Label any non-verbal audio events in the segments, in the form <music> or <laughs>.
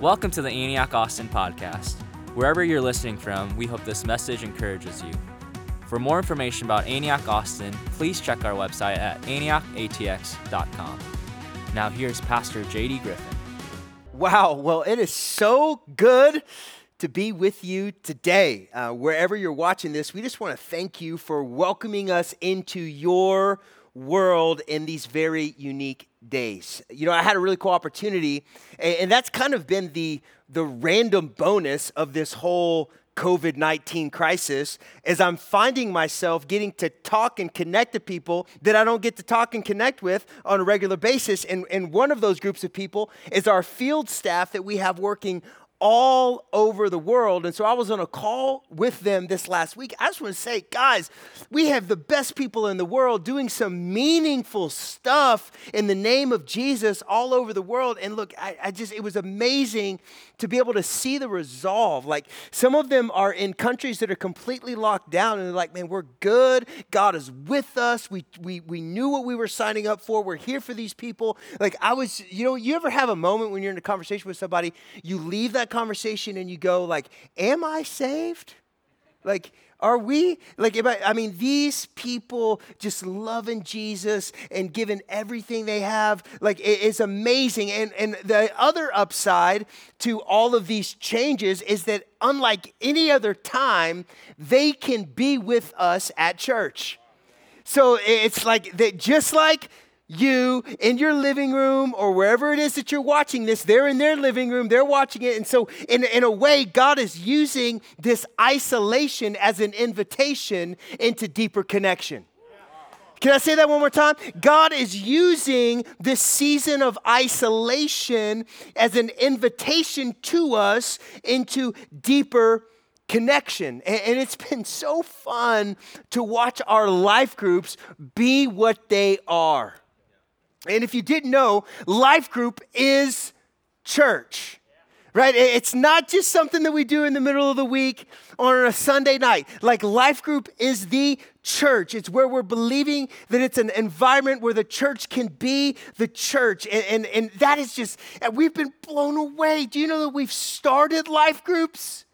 Welcome to the Antioch Austin podcast. Wherever you're listening from, we hope this message encourages you. For more information about Antioch Austin, please check our website at antiochatx.com. Now, here's Pastor JD Griffin. Wow, well, it is so good to be with you today. Uh, wherever you're watching this, we just want to thank you for welcoming us into your world in these very unique days. You know, I had a really cool opportunity, and, that's kind of been the the random bonus of this whole COVID 19 crisis is I'm finding myself getting to talk and connect to people that I don't get to talk and connect with on a regular basis. And, and one of those groups of people is our field staff that we have working all over the world. And so I was on a call with them this last week. I just want to say, guys, we have the best people in the world doing some meaningful stuff in the name of Jesus all over the world. And look, I, I just, it was amazing to be able to see the resolve. Like some of them are in countries that are completely locked down and they're like, man, we're good. God is with us. We, we, we knew what we were signing up for. We're here for these people. Like I was, you know, you ever have a moment when you're in a conversation with somebody, you leave that conversation and you go like, am I saved? Like, are we like? I, I mean, these people just loving Jesus and giving everything they have, like it is amazing. And and the other upside to all of these changes is that unlike any other time, they can be with us at church. So it's like that, just like you in your living room or wherever it is that you're watching this, they're in their living room, they're watching it. And so, in, in a way, God is using this isolation as an invitation into deeper connection. Can I say that one more time? God is using this season of isolation as an invitation to us into deeper connection. And, it's been so fun to watch our life groups be what they are. And if you didn't know, life group is church. Right? It's not just something that we do in the middle of the week or on a Sunday night. Like life group is the church. It's where we're believing that it's an environment where the church can be the church. And, and, and that is just, we've been blown away. Do you know that we've started life groups?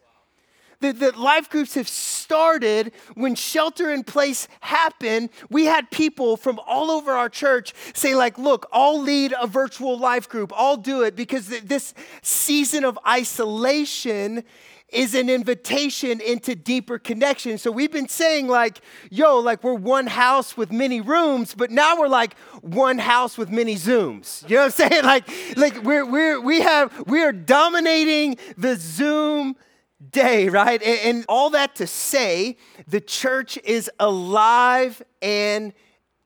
That, that life groups have started when shelter in place happened. We had people from all over our church say, like, look, I'll lead a virtual life group. I'll do it because this season of isolation is an invitation into deeper connection. So we've been saying, like, yo, like we're one house with many rooms, but now we're like one house with many Zooms. You know what I'm saying? <laughs> Like, like we're, we're, we have, we are dominating the Zoom day, right? And, all that to say, the church is alive and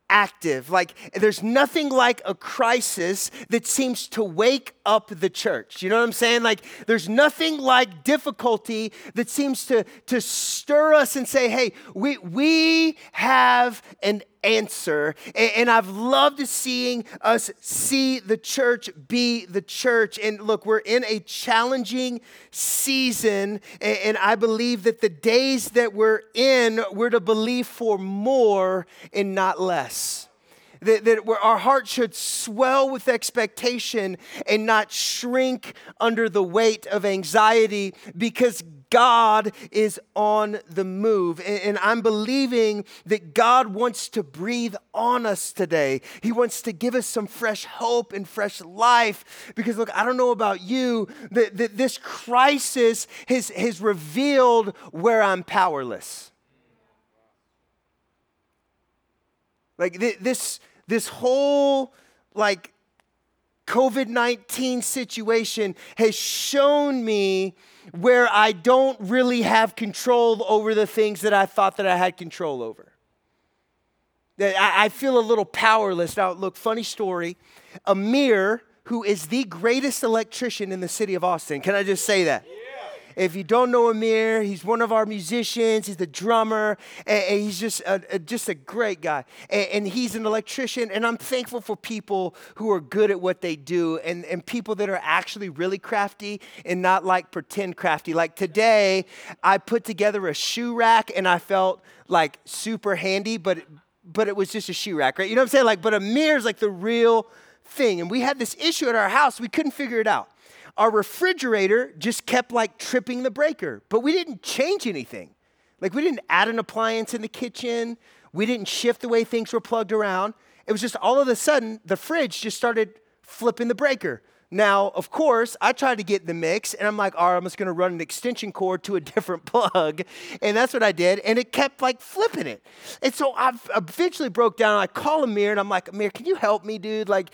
active. Like, there's nothing like a crisis that seems to wake up the church. You know what I'm saying? Like, there's nothing like difficulty that seems to, to stir us and say, hey, we, we have an answer. And, I've loved seeing us see the church be the church. And look, we're in a challenging season. And, and I believe that the days that we're in, we're to believe for more and not less that, that our heart should swell with expectation and not shrink under the weight of anxiety because God is on the move. And, I'm believing that God wants to breathe on us today. He wants to give us some fresh hope and fresh life. Because, look, I don't know about you, that, that this crisis has, has revealed where I'm powerless. Like this, this whole, like, COVID 19 situation has shown me where I don't really have control over the things that I thought that I had control over. That I, feel a little powerless. Now, look, funny story. Amir, who is the greatest electrician in the city of Austin, can I just say that? Yeah. If you don't know Amir, he's one of our musicians. He's the drummer, and, he's just a, a, just a great guy. And, and, he's an electrician, and I'm thankful for people who are good at what they do, and, and people that are actually really crafty and not like pretend crafty. Like today, I put together a shoe rack, and I felt like super handy, but but it was just a shoe rack, right? You know what I'm saying? Like, but is like the real thing. And we had this issue at our house, we couldn't figure it out. Our refrigerator just kept like tripping the breaker, but we didn't change anything. Like we didn't add an appliance in the kitchen, we didn't shift the way things were plugged around. It was just all of a sudden the fridge just started flipping the breaker. Now, of course, I tried to get the mix, and I'm like, all right, I'm just gonna run an extension cord to a <laughs> different plug. And that's what I did, and it kept like flipping it. And so I eventually broke down, I call Amir, and I'm like, Amir, can you help me, dude? Like,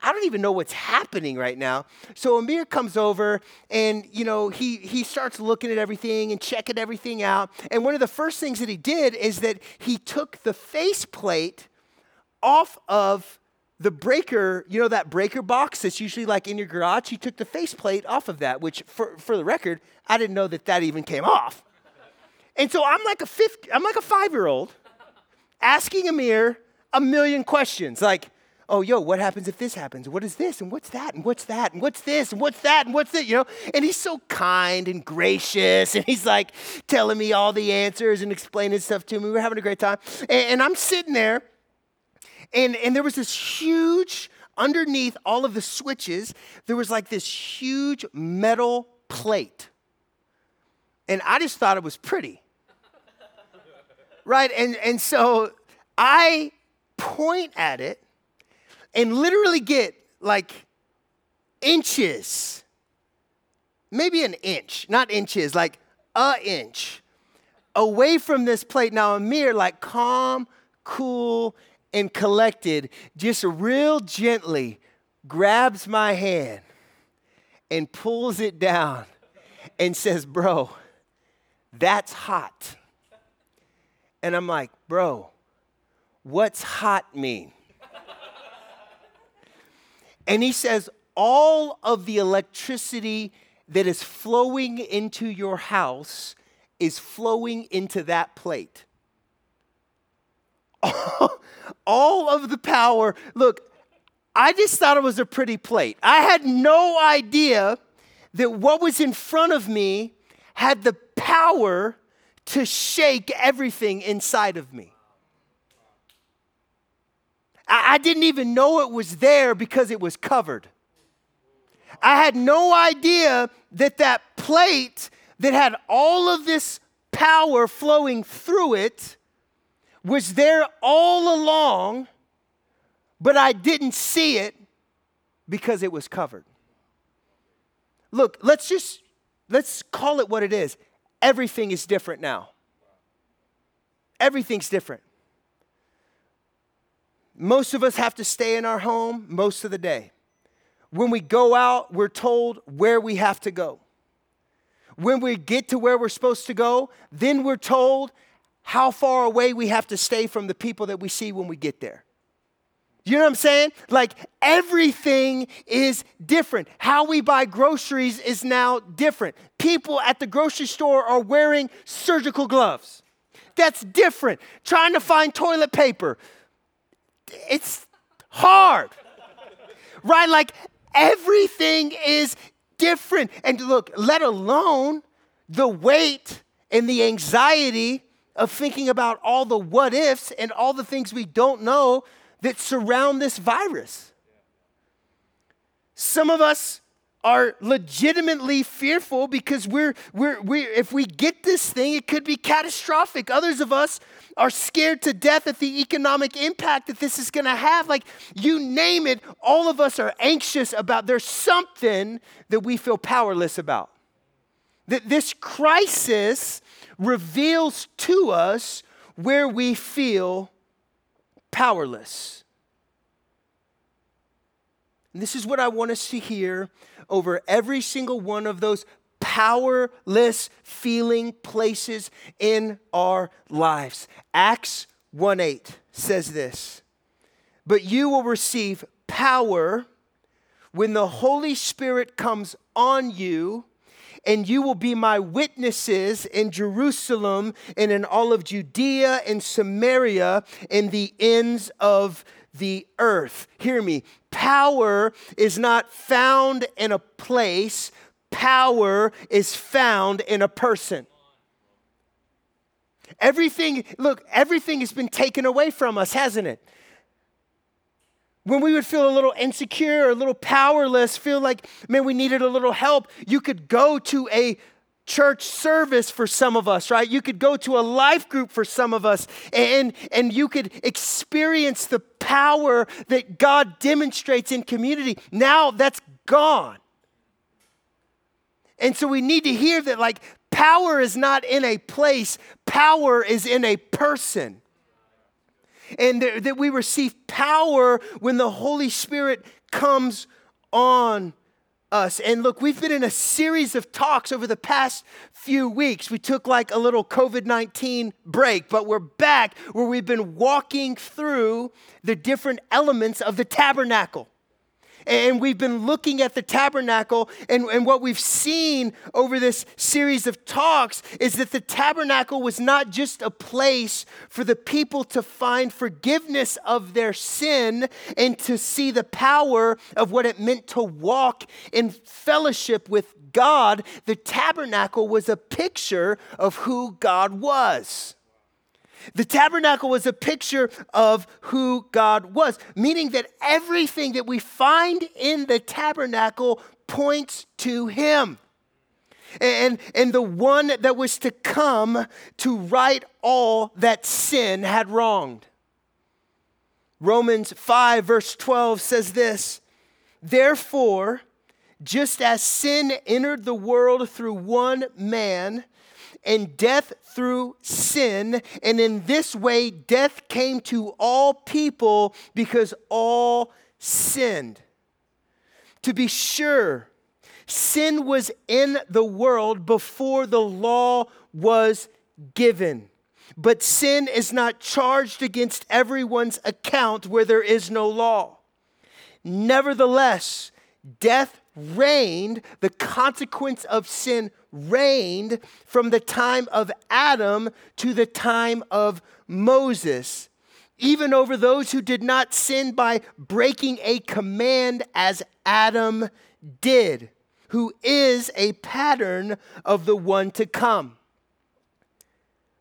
I don't even know what's happening right now. So Amir comes over, and, you know, he, he starts looking at everything and checking everything out. And one of the first things that he did is that he took the faceplate off of the breaker, you know, that breaker box that's usually like in your garage, he took the faceplate off of that, which for, for the record, I didn't know that that even came off. And so I'm like a fifth, I'm like a five year old asking Amir a million questions like, oh, yo, what happens if this happens? What is this? And what's that? And what's that? And what's this? And what's that? And what's that? You know? And he's so kind and gracious. And he's like telling me all the answers and explaining stuff to me. We're having a great time. And, and I'm sitting there and, and there was this huge, underneath all of the switches, there was like this huge metal plate. And I just thought it was pretty. right? And, and so I point at it and literally get like inches, maybe an inch, not inches, like a inch away from this plate. Now, Amir, like calm, cool, and collected, just real gently grabs my hand and pulls it down and says, Bro, that's hot. And I'm like, Bro, what's hot mean? and he says, All of the electricity that is flowing into your house is flowing into that plate. <laughs> all of the power. Look, I just thought it was a pretty plate. I had no idea that what was in front of me had the power to shake everything inside of me. I, didn't even know it was there because it was covered. I had no idea that that plate that had all of this power flowing through it was there all along, but I didn't see it because it was covered. Look, let's just let's call it what it is. Everything is different now. Everything's different. Most of us have to stay in our home most of the day. When we go out, we're told where we have to go. When we get to where we're supposed to go, then we're told how far away we have to stay from the people that we see when we get there. You know what I'm saying? Like everything is different. How we buy groceries is now different. People at the grocery store are wearing surgical gloves. That's different. Trying to find toilet paper, it's hard. right? Like everything is different. And look, let alone the weight and the anxiety of thinking about all the what ifs and all the things we don't know that surround this virus. Some of us are legitimately fearful because we're, we're, we're, if we get this thing, it could be catastrophic. Others of us are scared to death at the economic impact that this is going to have. Like, you name it, all of us are anxious about. There's something that we feel powerless about. That this crisis reveals to us where we feel powerless. And this is what I want us to hear over every single one of those powerless feeling places in our lives. Acts 1 8 says this But you will receive power when the Holy Spirit comes on you and you will be my witnesses in Jerusalem and in all of Judea and Samaria and the ends of the earth. Hear me. Power is not found in a place, power is found in a person. Everything, look, everything has been taken away from us, hasn't it? When we would feel a little insecure, or a little powerless, feel like, man, we needed a little help, you could go to a church service for some of us, right? You could go to a life group for some of us and, and you could experience the power that God demonstrates in community. Now that's gone. And so we need to hear that, like, power is not in a place, power is in a person. And that we receive power when the Holy Spirit comes on us. And look, we've been in a series of talks over the past few weeks. We took like a little COVID 19 break, but we're back where we've been walking through the different elements of the tabernacle. And we've been looking at the tabernacle, and, and what we've seen over this series of talks is that the tabernacle was not just a place for the people to find forgiveness of their sin and to see the power of what it meant to walk in fellowship with God. The tabernacle was a picture of who God was. The tabernacle was a picture of who God was, meaning that everything that we find in the tabernacle points to Him. And, and the one that was to come to right all that sin had wronged. Romans 5, verse 12 says this Therefore, just as sin entered the world through one man, and death through sin. And in this way, death came to all people because all sinned. To be sure, sin was in the world before the law was given. But sin is not charged against everyone's account where there is no law. Nevertheless, death reigned, the consequence of sin reigned from the time of Adam to the time of Moses, even over those who did not sin by breaking a command as Adam did, who is a pattern of the one to come.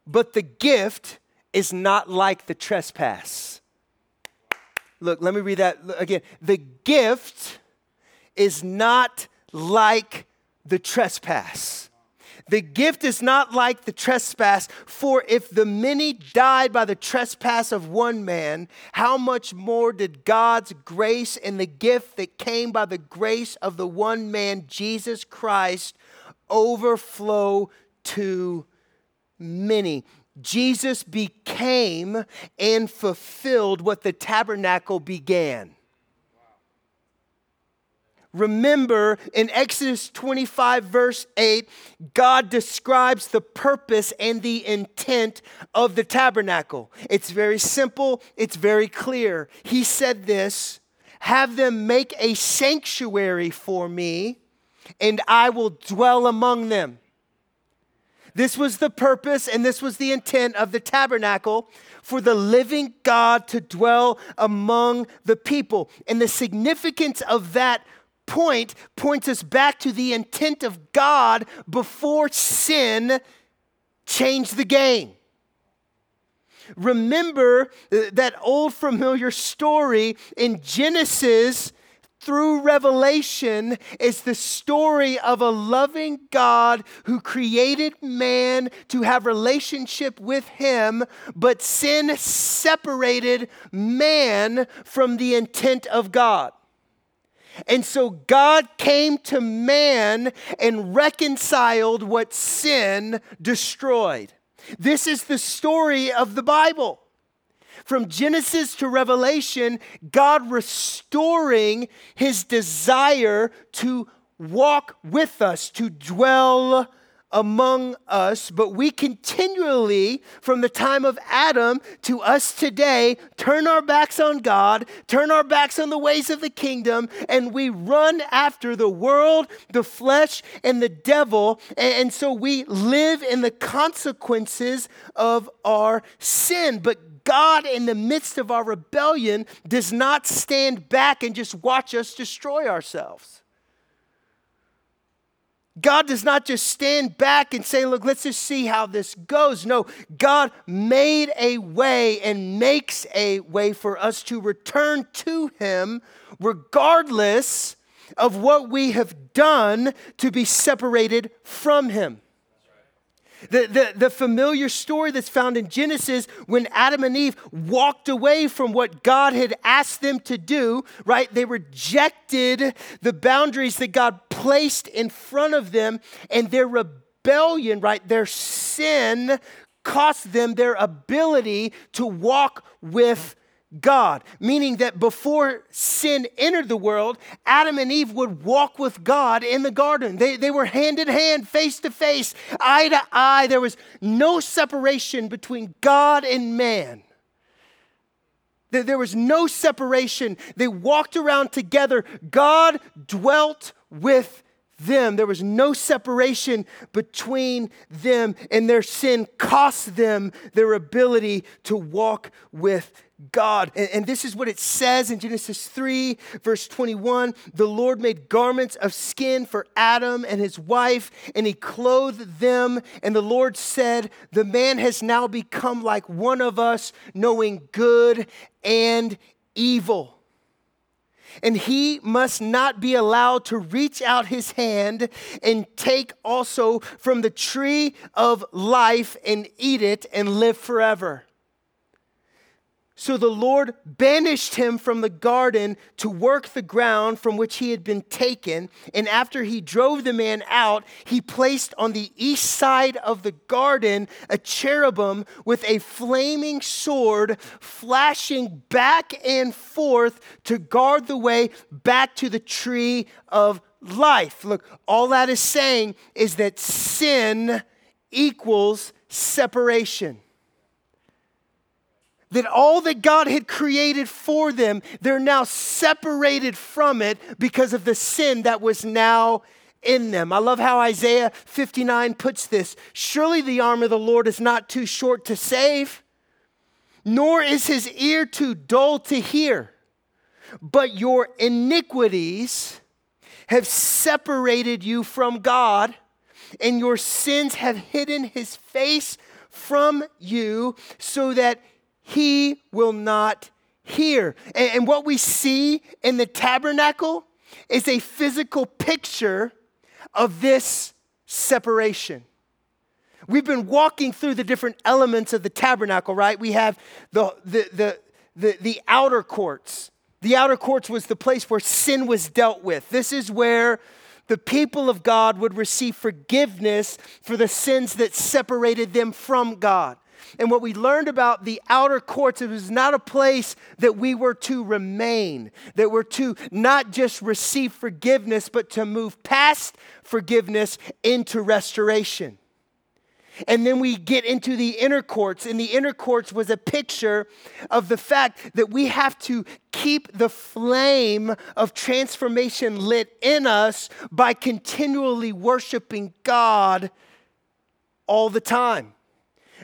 But the gift is not like the trespass. Look, let me read that again. The gift is not like the trespass. The gift is not like the trespass, for if the many died by the trespass of one man, how much more did God's grace and the gift that came by the grace of the one man, Jesus Christ, overflow to many? Jesus became and fulfilled what the tabernacle began. Remember in Exodus 25, verse 8, God describes the purpose and the intent of the tabernacle. It's very simple, it's very clear. He said this Have them make a sanctuary for me, and I will dwell among them. This was the purpose and this was the intent of the tabernacle for the living God to dwell among the people. And the significance of that point points us back to the intent of God before sin changed the game. Remember uh, that old familiar story in Genesis through Revelation is the story of a loving God who created man to have relationship with him, but sin separated man from the intent of God. And so God came to man and reconciled what sin destroyed. This is the story of the Bible. From Genesis to Revelation, God restoring his desire to walk with us, to dwell among us, but we continually, from the time of Adam to us today, turn our backs on God, turn our backs on the ways of the kingdom, and we run after the world, the flesh, and the devil. And so we live in the consequences of our sin. But God, in the midst of our rebellion, does not stand back and just watch us destroy ourselves. God does not just stand back and say, Look, let's just see how this goes. No, God made a way and makes a way for us to return to Him regardless of what we have done to be separated from Him. The, the, the familiar story that's found in Genesis when Adam and Eve walked away from what God had asked them to do, right? They rejected the boundaries that God placed in front of them, and their rebellion, right? Their sin cost them their ability to walk with God, meaning that before sin entered the world, Adam and Eve would walk with God in the garden. They, they were hand in hand, face to face, eye to eye. There was no separation between God and man. There was no separation. They walked around together. God dwelt with them. There was no separation between them, and their sin cost them their ability to walk with God. And, and, this is what it says in Genesis 3, verse 21. The Lord made garments of skin for Adam and his wife, and he clothed them. And the Lord said, The man has now become like one of us, knowing good and evil. And he must not be allowed to reach out his hand and take also from the tree of life and eat it and live forever. So the Lord banished him from the garden to work the ground from which he had been taken. And after he drove the man out, he placed on the east side of the garden a cherubim with a flaming sword flashing back and forth to guard the way back to the tree of life. Look, all that is saying is that sin equals separation that all that God had created for them, they're now separated from it because of the sin that was now in them. I love how Isaiah 59 puts this Surely the arm of the Lord is not too short to save, nor is his ear too dull to hear, but your iniquities have separated you from God, and your sins have hidden his face from you so that he will not hear. And, and what we see in the tabernacle is a physical picture of this separation. We've been walking through the different elements of the tabernacle, right? We have the, the, the, the, the outer courts. The outer courts was the place where sin was dealt with. This is where the people of God would receive forgiveness for the sins that separated them from God. And what we learned about the outer courts, it was not a place that we were to remain, that we're to not just receive forgiveness, but to move past forgiveness into restoration. And then we get into the inner courts, and the inner courts was a picture of the fact that we have to keep the flame of transformation lit in us by continually worshiping God all the time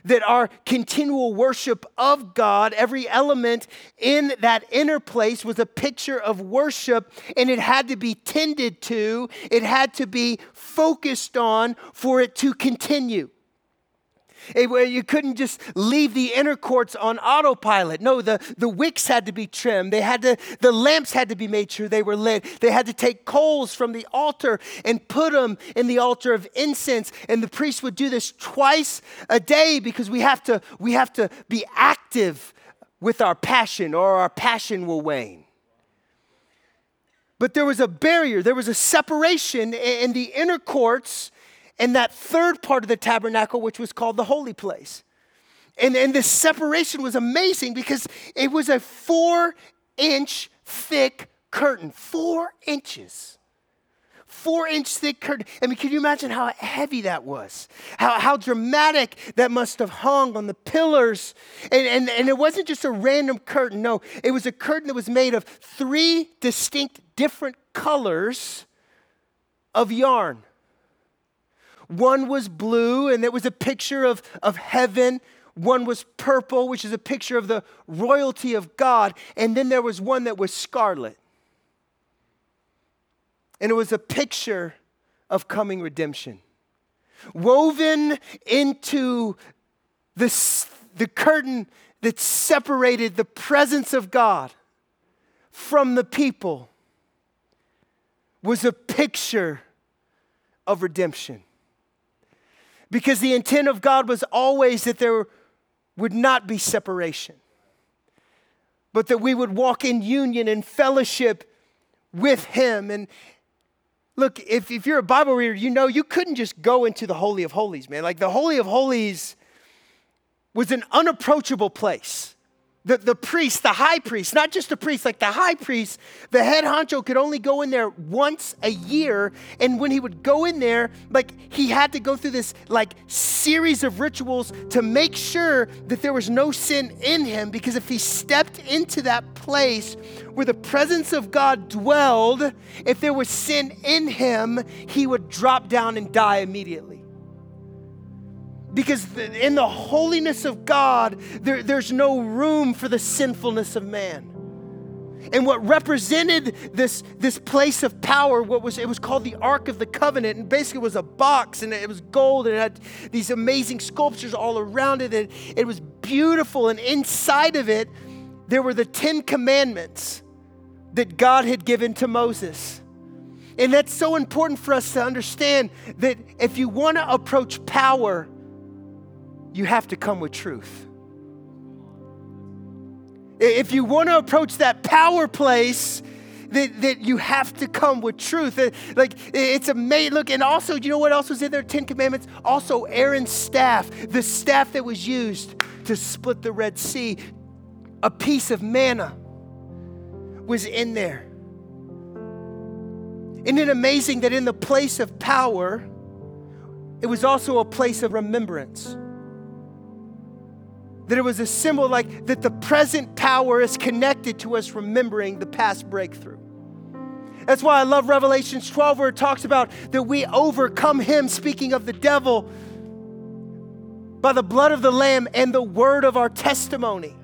that our continual worship of God, every element in that inner place was a picture of worship, and it had to be tended to, it had to be focused on for it to continue. Eh, you couldn't just leave the inner courts on autopilot. No, the, the wicks had to be trimmed. They had to, the lamps had to be made sure they were lit. They had to take coals from the altar and put them in the altar of incense. And the priest would do this twice a day because we have to, we have to be active with our passion or our passion will wane. But there was a barrier, there was a separation in the inner courts and that third part of the tabernacle, which was called the holy place. And, and the separation was amazing because it was a four inch thick curtain, four inches. Four inch thick curtain. I mean, can you imagine how heavy that was? How, how dramatic that must have hung on the pillars. And, and, and it wasn't just a random curtain, no, it was a curtain that was made of three distinct different colors of yarn. One was blue, and it was a picture of, of heaven. One was purple, which is a picture of the royalty of God. And then there was one that was scarlet. And it was a picture of coming redemption. Woven into the, the curtain that separated the presence of God from the people was a picture of redemption. Because the intent of God was always that there would not be separation, but that we would walk in union and fellowship with Him. And look, if, if you're a Bible reader, you know you couldn't just go into the Holy of Holies, man. Like the Holy of Holies was an unapproachable place. The, the priest, the high priest, not just the priest, like the high priest, the head honcho could only go in there once a year. And when he would go in there, like he had to go through this like series of rituals to make sure that there was no sin in him. Because if he stepped into that place where the presence of God dwelled, if there was sin in him, he would drop down and die immediately. Because in the holiness of God, there, there's no room for the sinfulness of man. And what represented this, this place of power, what was it was called the Ark of the Covenant, and basically was a box, and it was gold, and it had these amazing sculptures all around it, and it was beautiful. And inside of it, there were the Ten Commandments that God had given to Moses. And that's so important for us to understand that if you want to approach power, you have to come with truth. If you want to approach that power place, that, that you have to come with truth. Uh, like it's amazing. Look, and also, you know what else was in there? Ten Commandments. Also, Aaron's staff, the staff that was used to split the Red Sea, a piece of manna was in there. Isn't it amazing that in the place of power, it was also a place of remembrance? That it was a symbol like that the present power is connected to us remembering the past breakthrough. That's why I love Revelations 12, where it talks about that we overcome him, speaking of the devil, by the blood of the Lamb and the word of our testimony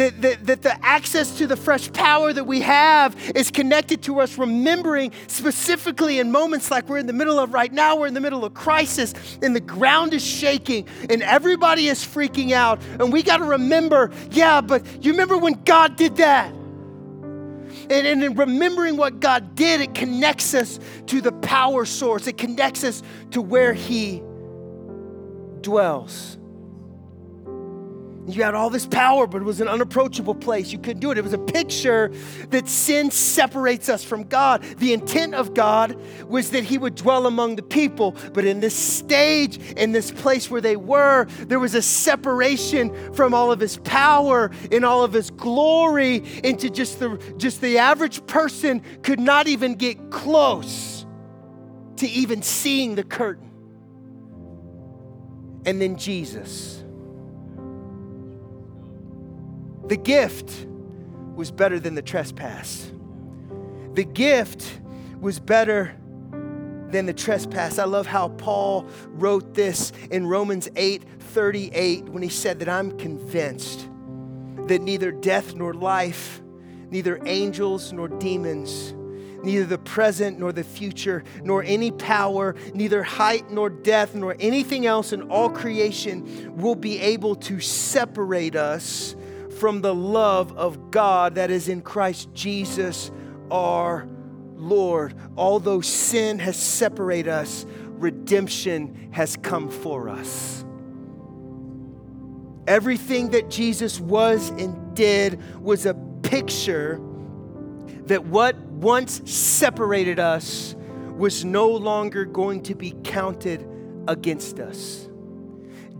that, that, that the access to the fresh power that we have is connected to us remembering specifically in moments like we're in the middle of right now, we're in the middle of crisis, and the ground is shaking, and everybody is freaking out. And we got to remember, yeah, but you remember when God did that? And, and in remembering what God did, it connects us to the power source, it connects us to where He dwells. You had all this power, but it was an unapproachable place. You couldn't do it. It was a picture that sin separates us from God. The intent of God was that He would dwell among the people, but in this stage, in this place where they were, there was a separation from all of His power and all of His glory into just the just the average person could not even get close to even seeing the curtain. And then Jesus The gift was better than the trespass. The gift was better than the trespass. I love how Paul wrote this in Romans 8 38 when he said that I'm convinced that neither death nor life, neither angels nor demons, neither the present nor the future, nor any power, neither height nor depth, nor anything else in all creation will be able to separate us from the love of God that is in Christ Jesus our Lord. Although sin has separated us, redemption has come for us. Everything that Jesus was and did was a picture that what once separated us was no longer going to be counted against us.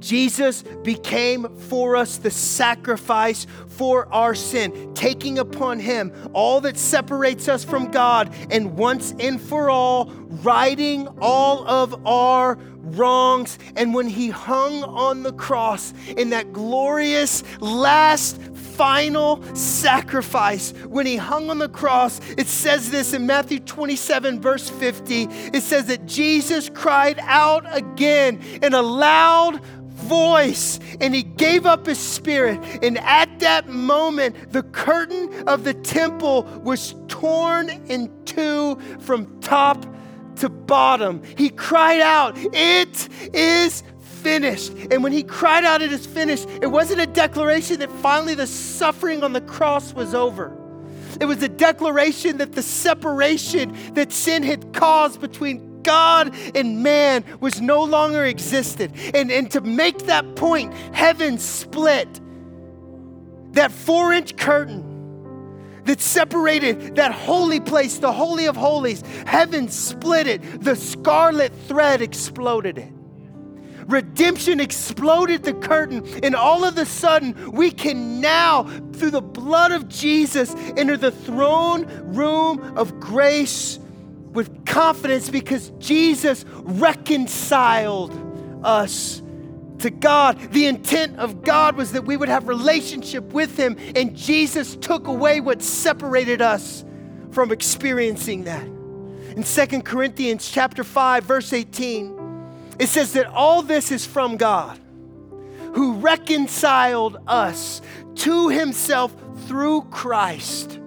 Jesus became for us the sacrifice for our sin, taking upon him all that separates us from God and once and for all, righting all of our wrongs. And when he hung on the cross in that glorious last final sacrifice, when he hung on the cross, it says this in Matthew 27, verse 50. It says that Jesus cried out again in a loud voice and he gave up his spirit. And at that moment, the curtain of the temple was torn in two from top to bottom. He cried out, It is finished. And when he cried out, It is finished, it wasn't a declaration that finally the suffering on the cross was over. It was a declaration that the separation that sin had caused between God and man was no longer existed. And, and to make that point, heaven split. That four inch curtain that separated that holy place, the Holy of Holies, heaven split it. The scarlet thread exploded it. Redemption exploded the curtain, and all of a sudden, we can now, through the blood of Jesus, enter the throne room of grace with confidence because Jesus reconciled us to God. The intent of God was that we would have relationship with him and Jesus took away what separated us from experiencing that. In Second Corinthians chapter 5 verse 18, it says that all this is from God who reconciled us to himself through Christ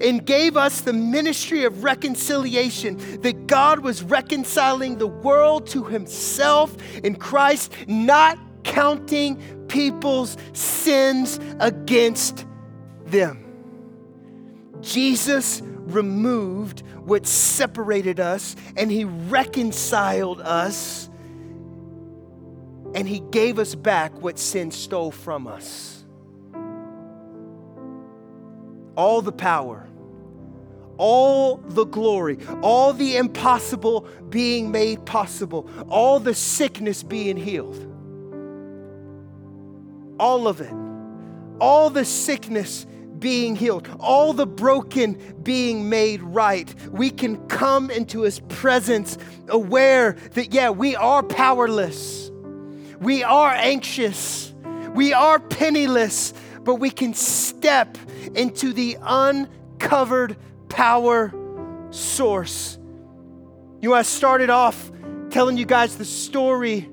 and gave us the ministry of reconciliation, that God was reconciling the world to himself in Christ, not counting people's sins against them. Jesus removed what separated us and he reconciled us and he gave us back what sin stole from us. All the power, all the glory, all the impossible being made possible, all the sickness being healed. All of it. All the sickness being healed, all the broken being made right. We can come into his presence aware that, yeah, we are powerless. We are anxious. We are penniless, but we can step into the uncovered power source. You know, I started off telling you guys the story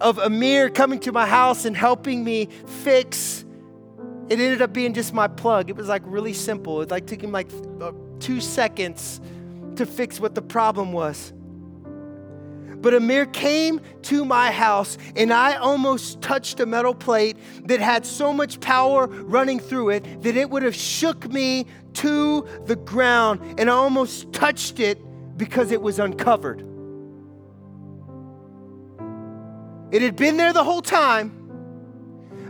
of Amir coming to my house and helping me fix. It ended up being just my plug. It was like really simple. It like took him like uh, two seconds to fix what the problem was. But Amir came to my house and I almost touched a metal plate that had so much power running through it that it would have shook me to the ground. And I almost touched it because it was uncovered. It had been there the whole time,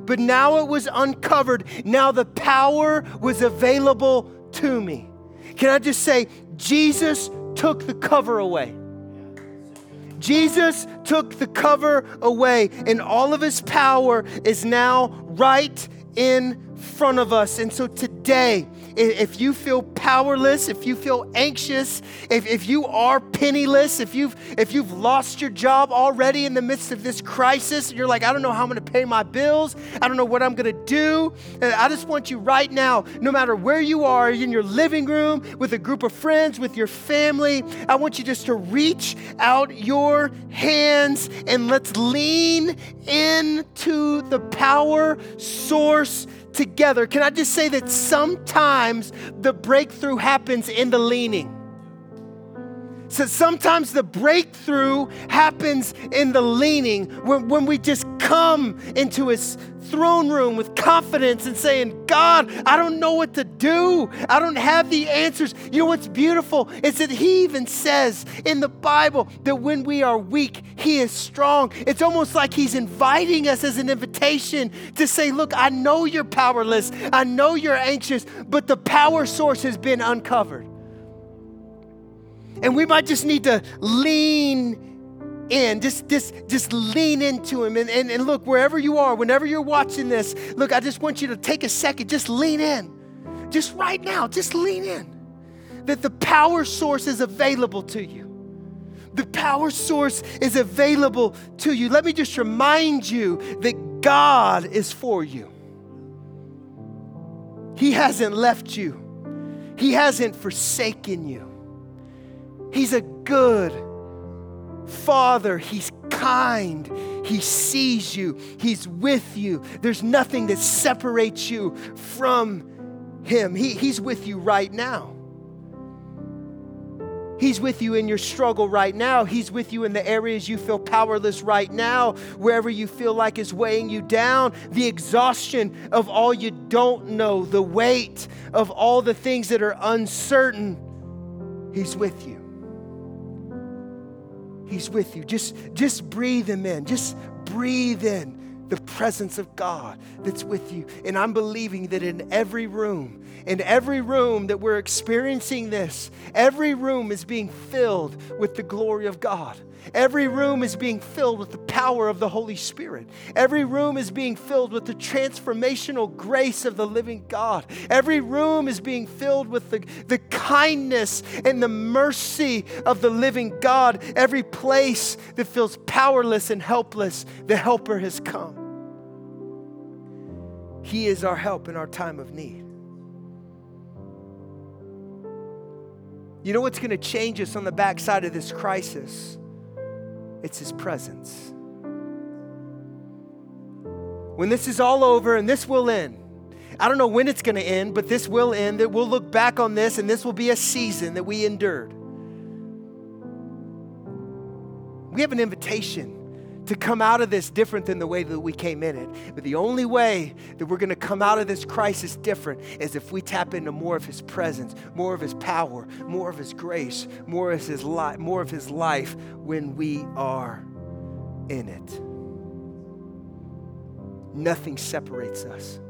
but now it was uncovered. Now the power was available to me. Can I just say, Jesus took the cover away. Jesus took the cover away, and all of his power is now right in front of us. And so today, if you feel powerless, if you feel anxious, if, if you are penniless, if you've, if you've lost your job already in the midst of this crisis, you're like, I don't know how I'm going to pay my bills, I don't know what I'm going to do. And I just want you right now, no matter where you are, in your living room, with a group of friends, with your family, I want you just to reach out your hands and let's lean into the power source together. Can I just say that sometimes the breakthrough happens in the leaning? So sometimes the breakthrough happens in the leaning when, when we just come into his throne room with confidence and saying, God, I don't know what to do. I don't have the answers. You know what's beautiful is that He even says in the Bible that when we are weak, He is strong. It's almost like He's inviting us as an invitation to say, Look, I know you're powerless. I know you're anxious, but the power source has been uncovered. And we might just need to lean in. Just, just, just lean into Him. And, and, and look, wherever you are, whenever you're watching this, look, I just want you to take a second, just lean in. Just right now, just lean in. That the power source is available to you. The power source is available to you. Let me just remind you that God is for you. He hasn't left you, He hasn't forsaken you. He's a good, Father, He's kind. He sees you. He's with you. There's nothing that separates you from Him. He, he's with you right now. He's with you in your struggle right now. He's with you in the areas you feel powerless right now, wherever you feel like is weighing you down, the exhaustion of all you don't know, the weight of all the things that are uncertain. He's with you. He's with you. Just, just breathe him in. Just breathe in the presence of God that's with you. And I'm believing that in every room, in every room that we're experiencing this, every room is being filled with the glory of God. Every room is being filled with the power of the Holy Spirit. Every room is being filled with the transformational grace of the living God. Every room is being filled with the, the kindness and the mercy of the living God. Every place that feels powerless and helpless, the helper has come. He is our help in our time of need. You know what's going to change us on the backside of this crisis? It's His presence. When this is all over and this will end, I don't know when it's going to end, but this will end. That we'll look back on this and this will be a season that we endured. We have an invitation to come out of this different than the way that we came in it. But the only way that we're going to come out of this crisis different is if we tap into more of his presence, more of his power, more of his grace, more of his life, more of his life when we are in it. Nothing separates us.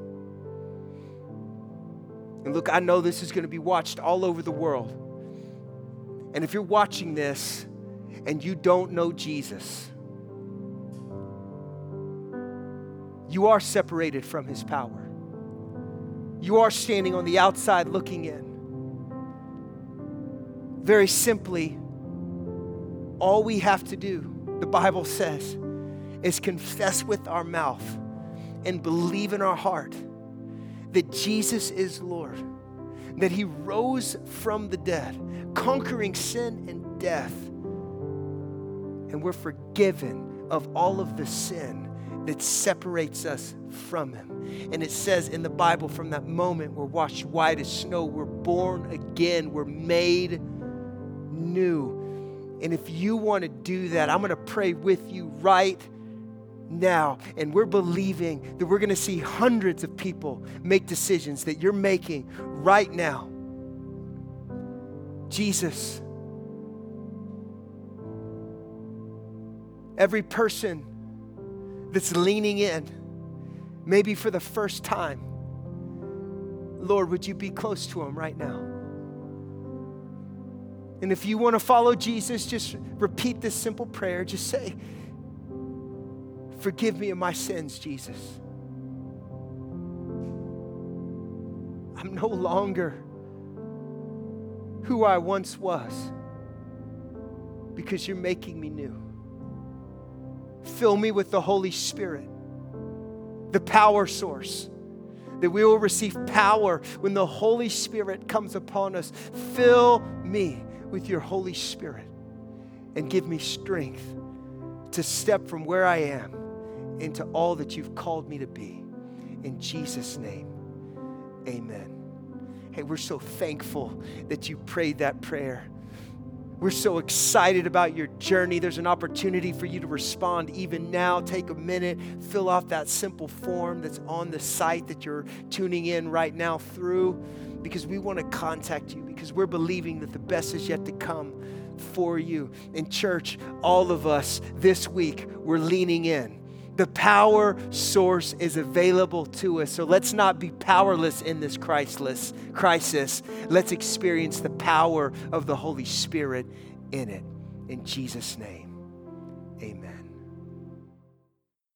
And look, I know this is going to be watched all over the world. And if you're watching this and you don't know Jesus, you are separated from his power. You are standing on the outside looking in. Very simply, all we have to do, the Bible says, is confess with our mouth and believe in our heart that Jesus is Lord, that he rose from the dead, conquering sin and death, and we're forgiven of all of the sin that separates us from Him. And it says in the Bible, from that moment, we're washed white as snow, we're born again, we're made new. And if you want to do that, I'm going to pray with you right now. And we're believing that we're going to see hundreds of people make decisions that you're making right now. Jesus, every person that's leaning in, maybe for the first time, Lord, would you be close to them right now? And if you want to follow Jesus, just repeat this simple prayer. Just say, Forgive me of my sins, Jesus. I'm no longer who I once was because you're making me new. Fill me with the Holy Spirit, the power source. That we will receive power when the Holy Spirit comes upon us. Fill me with your Holy Spirit and give me strength to step from where I am into all that you've called me to be. In Jesus' name, amen. Hey, we're so thankful that you prayed that prayer. We're so excited about your journey. There's an opportunity for you to respond even now. Take a minute, fill out that simple form that's on the site that you're tuning in right now through because we want to contact you because we're believing that the best is yet to come for you. In church, all of us this week, we're leaning in the power source is available to us. So let's not be powerless in this crisis. crisis. Let's experience the power of the Holy Spirit in it. In Jesus' name, amen.